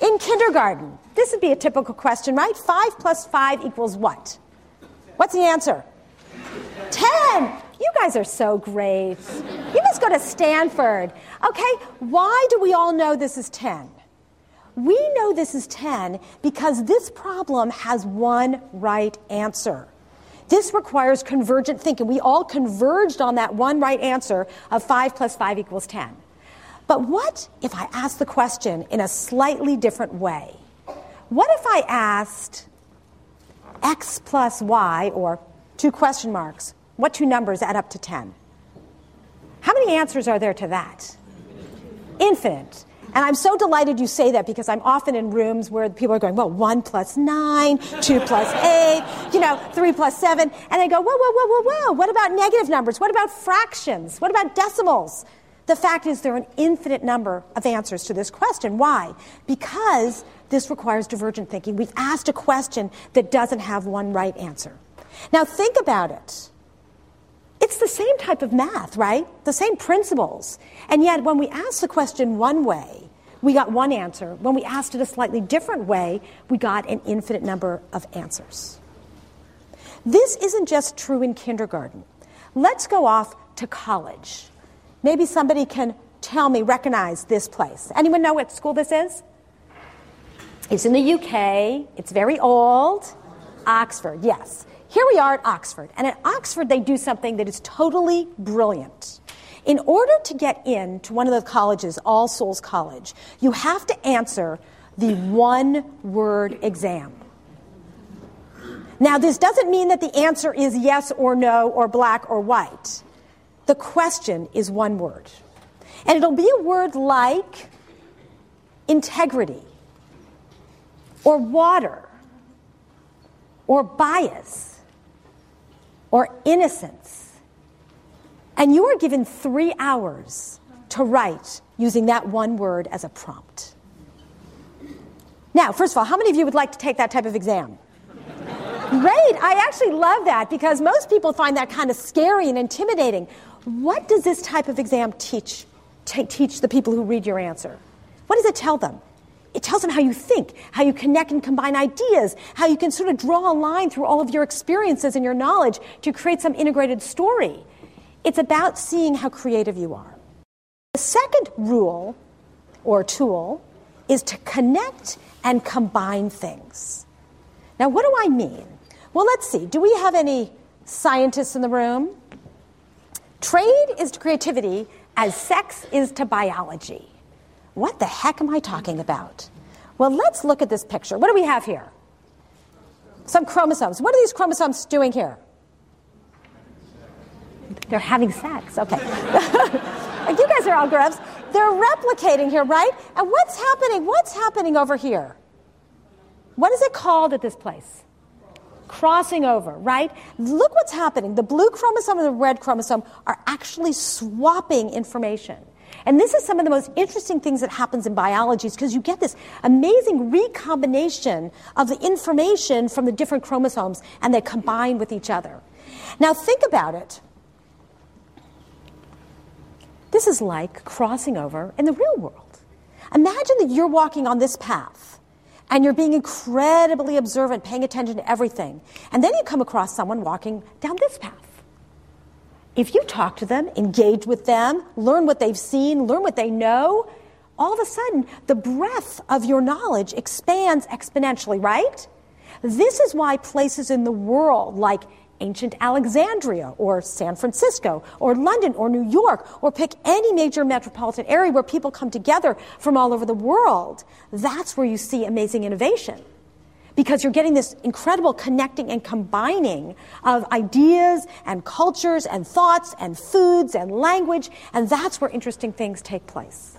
In kindergarten, this would be a typical question, right? 5 plus 5 equals what? What's the answer? 10. You guys are so great. You must go to Stanford. Okay, why do we all know this is 10? We know this is 10 because this problem has one right answer. This requires convergent thinking. We all converged on that one right answer of 5 plus 5 equals 10. But what if I asked the question in a slightly different way? What if I asked x plus y, or two question marks, what two numbers add up to 10? How many answers are there to that? Infinite. And I'm so delighted you say that because I'm often in rooms where people are going, well, 1 plus 9, 2 plus 8, you know, 3 plus 7. And they go, whoa, whoa, whoa, whoa, whoa. What about negative numbers? What about fractions? What about decimals? The fact is, there are an infinite number of answers to this question. Why? Because this requires divergent thinking. We've asked a question that doesn't have one right answer. Now, think about it. It's the same type of math, right? The same principles. And yet, when we asked the question one way, we got one answer. When we asked it a slightly different way, we got an infinite number of answers. This isn't just true in kindergarten. Let's go off to college. Maybe somebody can tell me, recognize this place. Anyone know what school this is? It's in the UK. It's very old. Oxford, yes. Here we are at Oxford. And at Oxford, they do something that is totally brilliant. In order to get into one of the colleges, All Souls College, you have to answer the one word exam. Now, this doesn't mean that the answer is yes or no or black or white. The question is one word. And it'll be a word like integrity, or water, or bias, or innocence. And you are given three hours to write using that one word as a prompt. Now, first of all, how many of you would like to take that type of exam? Great. I actually love that because most people find that kind of scary and intimidating. What does this type of exam teach, t- teach the people who read your answer? What does it tell them? It tells them how you think, how you connect and combine ideas, how you can sort of draw a line through all of your experiences and your knowledge to create some integrated story. It's about seeing how creative you are. The second rule or tool is to connect and combine things. Now, what do I mean? Well, let's see. Do we have any scientists in the room? Trade is to creativity as sex is to biology. What the heck am I talking about? Well, let's look at this picture. What do we have here? Some chromosomes. What are these chromosomes doing here? They're having sex. Okay. you guys are all grown They're replicating here, right? And what's happening? What's happening over here? What is it called at this place? Crossing over, right? Look what's happening. The blue chromosome and the red chromosome are actually swapping information. And this is some of the most interesting things that happens in biology because you get this amazing recombination of the information from the different chromosomes and they combine with each other. Now think about it. This is like crossing over in the real world. Imagine that you're walking on this path and you're being incredibly observant, paying attention to everything. And then you come across someone walking down this path. If you talk to them, engage with them, learn what they've seen, learn what they know, all of a sudden the breadth of your knowledge expands exponentially, right? This is why places in the world like ancient Alexandria or San Francisco or London or New York or pick any major metropolitan area where people come together from all over the world. That's where you see amazing innovation. Because you're getting this incredible connecting and combining of ideas and cultures and thoughts and foods and language, and that's where interesting things take place.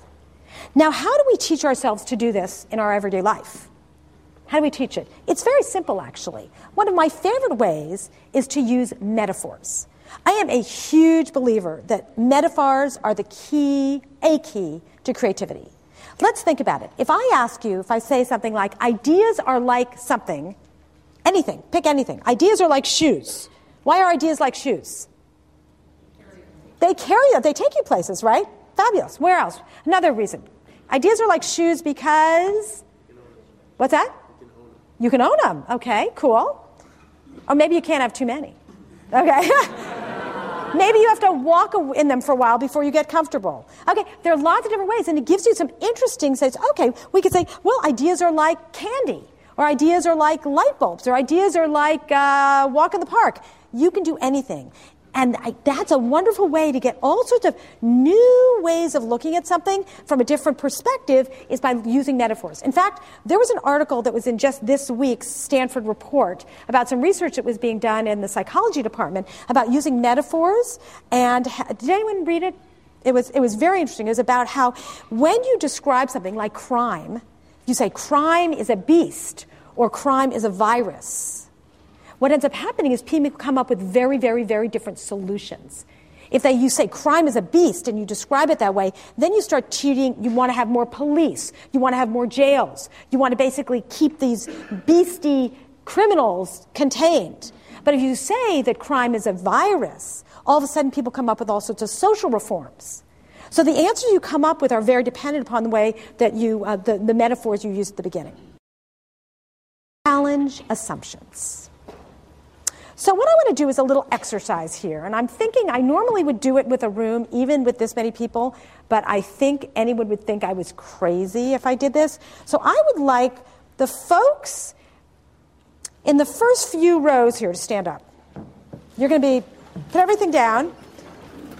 Now, how do we teach ourselves to do this in our everyday life? How do we teach it? It's very simple, actually. One of my favorite ways is to use metaphors. I am a huge believer that metaphors are the key, a key to creativity. Let's think about it. If I ask you, if I say something like, ideas are like something, anything, pick anything. Ideas are like shoes. Why are ideas like shoes? They carry you, they take you places, right? Fabulous. Where else? Another reason. Ideas are like shoes because What's that? You can own them. Okay, cool. Or maybe you can't have too many. Okay. maybe you have to walk in them for a while before you get comfortable. Okay, there are lots of different ways, and it gives you some interesting says, okay, we could say, well, ideas are like candy, or ideas are like light bulbs, or ideas are like uh, walk in the park. You can do anything. And I, that's a wonderful way to get all sorts of new ways of looking at something from a different perspective is by using metaphors. In fact, there was an article that was in just this week's Stanford report about some research that was being done in the psychology department about using metaphors. And did anyone read it? It was, it was very interesting. It was about how when you describe something like crime, you say crime is a beast or crime is a virus what ends up happening is people come up with very, very, very different solutions. If they, you say crime is a beast and you describe it that way, then you start cheating. You want to have more police. You want to have more jails. You want to basically keep these beastie criminals contained. But if you say that crime is a virus, all of a sudden people come up with all sorts of social reforms. So the answers you come up with are very dependent upon the way that you, uh, the, the metaphors you use at the beginning. Challenge assumptions. So, what I want to do is a little exercise here. And I'm thinking I normally would do it with a room, even with this many people, but I think anyone would think I was crazy if I did this. So, I would like the folks in the first few rows here to stand up. You're going to be, put everything down.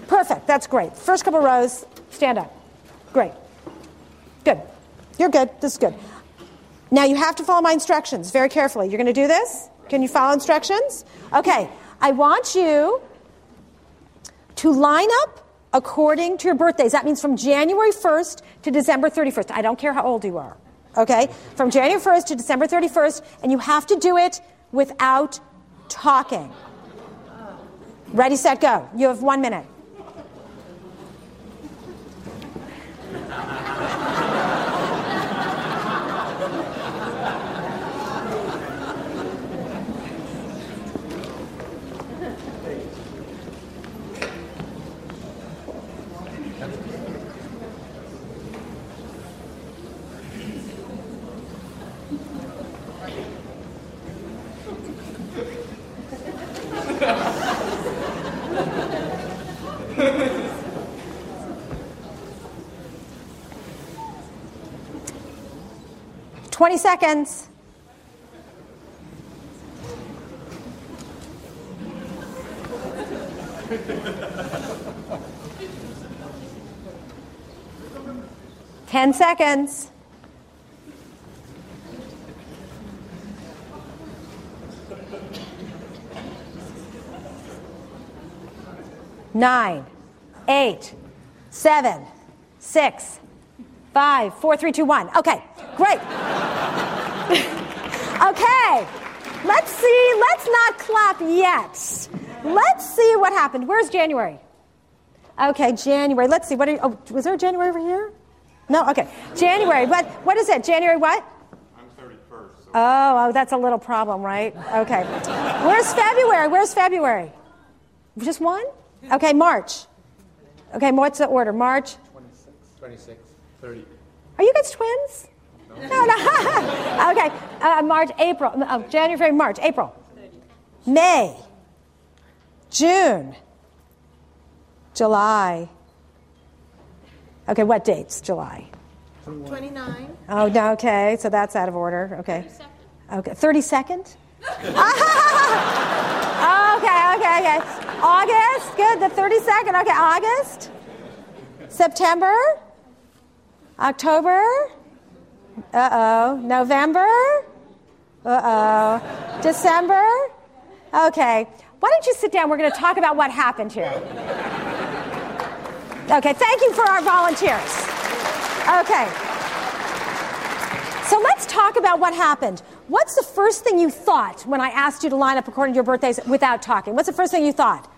Perfect, that's great. First couple rows, stand up. Great. Good. You're good. This is good. Now you have to follow my instructions very carefully. You're going to do this? Can you follow instructions? Okay, I want you to line up according to your birthdays. That means from January 1st to December 31st. I don't care how old you are. Okay? From January 1st to December 31st, and you have to do it without talking. Ready, set, go. You have one minute. 20 seconds. Ten seconds. Nine, eight, seven, six, five, four, three, two, one. Okay, great. okay, let's see. Let's not clap yet. Let's see what happened. Where's January? Okay, January. Let's see. What are you, oh, was there a January over here? No. Okay, January. What? What is it? January what? I'm 31st. So. Oh, oh, that's a little problem, right? Okay. Where's February? Where's February? Just one? Okay, March. Okay, what's the order? March? 26, 26, 30. Are you guys twins? No, no. okay. Uh, March, April, uh, January, February, March, April. May. June. July. Okay, what dates? July. 29. Oh, no, okay. So that's out of order. Okay. 32nd. Okay. 32nd? okay, okay, okay. August. Good. The 32nd. Okay, August. September. October. Uh oh. November? Uh oh. December? Okay. Why don't you sit down? We're going to talk about what happened here. Okay, thank you for our volunteers. Okay. So let's talk about what happened. What's the first thing you thought when I asked you to line up according to your birthdays without talking? What's the first thing you thought?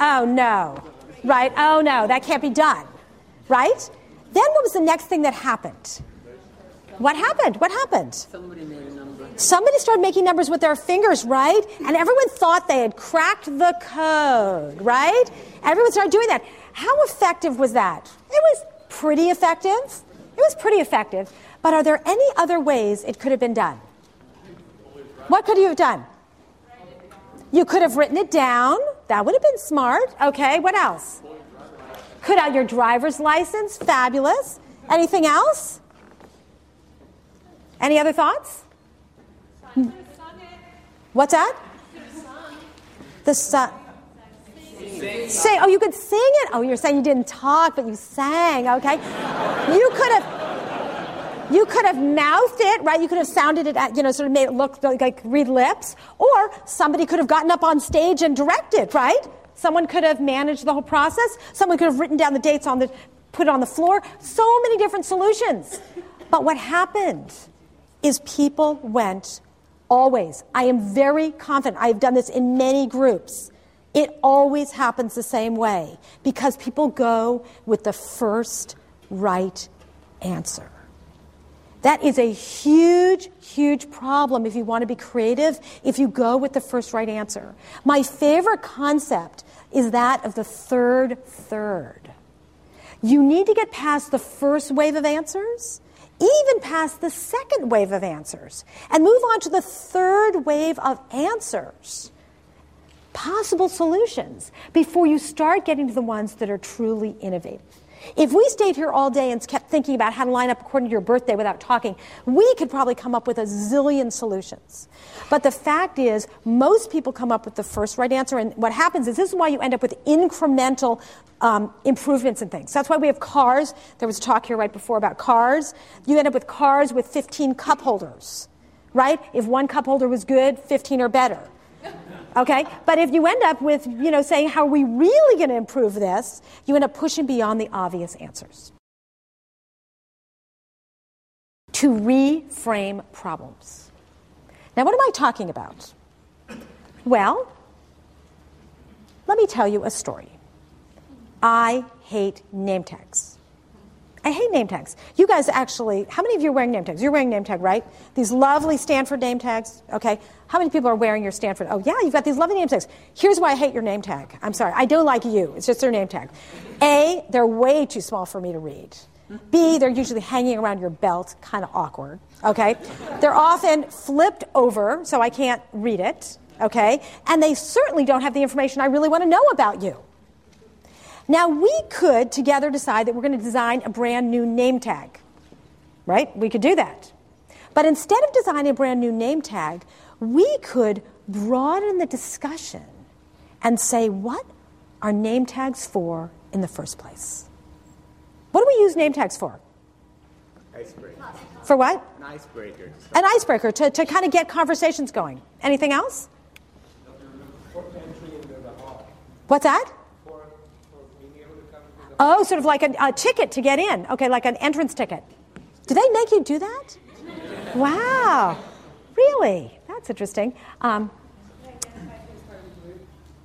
Oh no. Right? Oh no, that can't be done. Right? Then what was the next thing that happened? What happened? What happened? Somebody made a number. Somebody started making numbers with their fingers, right? And everyone thought they had cracked the code, right? Everyone started doing that. How effective was that? It was pretty effective. It was pretty effective. But are there any other ways it could have been done? What could you have done? You could have written it down. That would have been smart. Okay, what else? Could out your driver's license. Fabulous. Anything else? Any other thoughts? What's that? The sun. Sing. Oh, you could sing it. Oh, you're saying you didn't talk, but you sang. Okay. You could have. You could have mouthed it, right? You could have sounded it, at, you know, sort of made it look like read lips, or somebody could have gotten up on stage and directed, right? Someone could have managed the whole process. Someone could have written down the dates on the, put it on the floor. So many different solutions. But what happened is people went always. I am very confident. I've done this in many groups. It always happens the same way because people go with the first right answer. That is a huge, huge problem if you want to be creative, if you go with the first right answer. My favorite concept is that of the third third. You need to get past the first wave of answers, even past the second wave of answers, and move on to the third wave of answers possible solutions before you start getting to the ones that are truly innovative. If we stayed here all day and kept thinking about how to line up according to your birthday without talking, we could probably come up with a zillion solutions. But the fact is, most people come up with the first right answer, and what happens is this is why you end up with incremental um, improvements in things. That's why we have cars. There was talk here right before about cars. You end up with cars with 15 cup holders, right? If one cup holder was good, 15 are better. Okay? But if you end up with, you know, saying, how are we really going to improve this? You end up pushing beyond the obvious answers. To reframe problems. Now, what am I talking about? Well, let me tell you a story. I hate name tags. I hate name tags. You guys actually, how many of you are wearing name tags? You're wearing name tag, right? These lovely Stanford name tags, okay? How many people are wearing your Stanford? Oh, yeah, you've got these lovely name tags. Here's why I hate your name tag. I'm sorry, I don't like you. It's just their name tag. A, they're way too small for me to read. B, they're usually hanging around your belt, kind of awkward, okay? They're often flipped over, so I can't read it, okay? And they certainly don't have the information I really want to know about you. Now, we could together decide that we're going to design a brand new name tag, right? We could do that. But instead of designing a brand new name tag, we could broaden the discussion and say, what are name tags for in the first place? What do we use name tags for? Icebreaker. For what? An icebreaker. An icebreaker to, to kind of get conversations going. Anything else? What's that? Oh, sort of like a, a, ticket to get in. Okay, like an entrance ticket. Do they make you do that? Wow. Really? That's interesting. Um,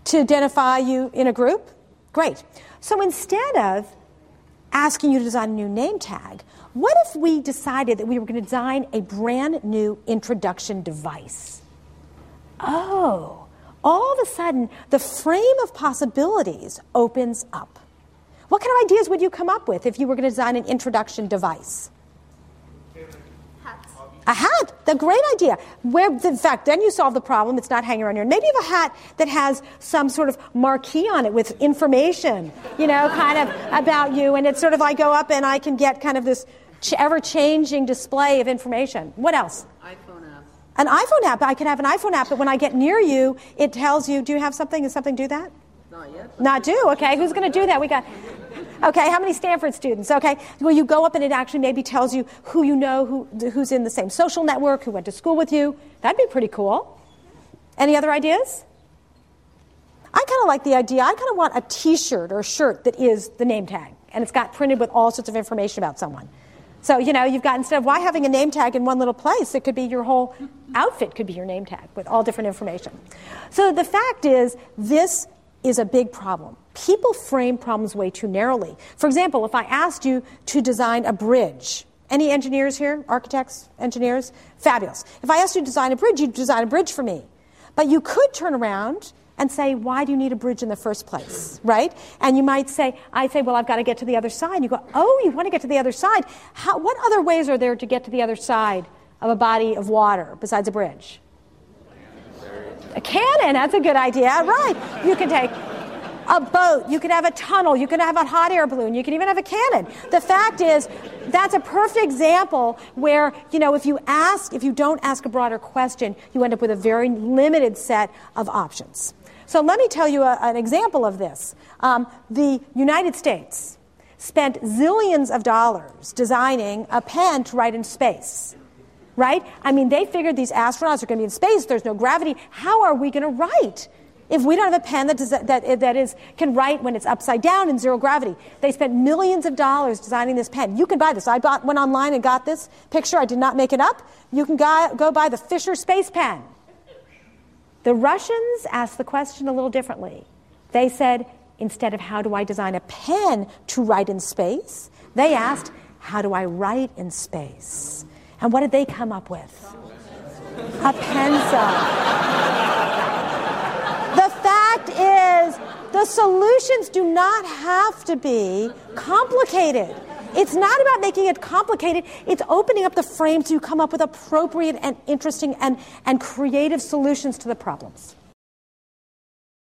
to identify you in a group? Great. So instead of asking you to design a new name tag, what if we decided that we were going to design a brand new introduction device? Oh, all of a sudden, the frame of possibilities opens up. What kind of ideas would you come up with if you were going to design an introduction device? Hats. A hat, the great idea. Where, in fact, then you solve the problem. It's not hanging around your. Maybe you have a hat that has some sort of marquee on it with information, you know, kind of about you, and it's sort of I go up and I can get kind of this ever-changing display of information. What else? iPhone app. An iPhone app. I can have an iPhone app that when I get near you, it tells you, do you have something? Does something do that? Not yet. Not do. Okay, who's going to do that? We got. Okay, how many Stanford students? Okay, well, you go up and it actually maybe tells you who you know, who, who's in the same social network, who went to school with you. That'd be pretty cool. Any other ideas? I kind of like the idea. I kind of want a T-shirt or a shirt that is the name tag, and it's got printed with all sorts of information about someone. So you know, you've got instead of why having a name tag in one little place, it could be your whole outfit could be your name tag with all different information. So the fact is, this is a big problem. People frame problems way too narrowly. For example, if I asked you to design a bridge, any engineers here? Architects, engineers? Fabulous. If I asked you to design a bridge, you'd design a bridge for me. But you could turn around and say, why do you need a bridge in the first place, right? And you might say, I say, well, I've got to get to the other side. And you go, oh, you want to get to the other side? How, what other ways are there to get to the other side of a body of water besides a bridge? A cannon, that's a good idea, right? You can take a boat, you can have a tunnel, you can have a hot air balloon, you can even have a cannon. The fact is, that's a perfect example where, you know, if you ask, if you don't ask a broader question, you end up with a very limited set of options. So let me tell you a, an example of this. Um, the United States spent zillions of dollars designing a pen to write in space. Right? I mean, they figured these astronauts are going to be in space, there's no gravity. How are we going to write? If we don't have a pen that, does, that, that is, can write when it's upside down in zero gravity, they spent millions of dollars designing this pen. You can buy this. I bought, went online and got this picture. I did not make it up. You can go, go buy the Fisher Space Pen. The Russians asked the question a little differently. They said, instead of how do I design a pen to write in space, they asked, how do I write in space? And what did they come up with? A pencil the fact is, the solutions do not have to be complicated. It's not about making it complicated, it's opening up the frame you come up with appropriate and interesting and, and creative solutions to the problems.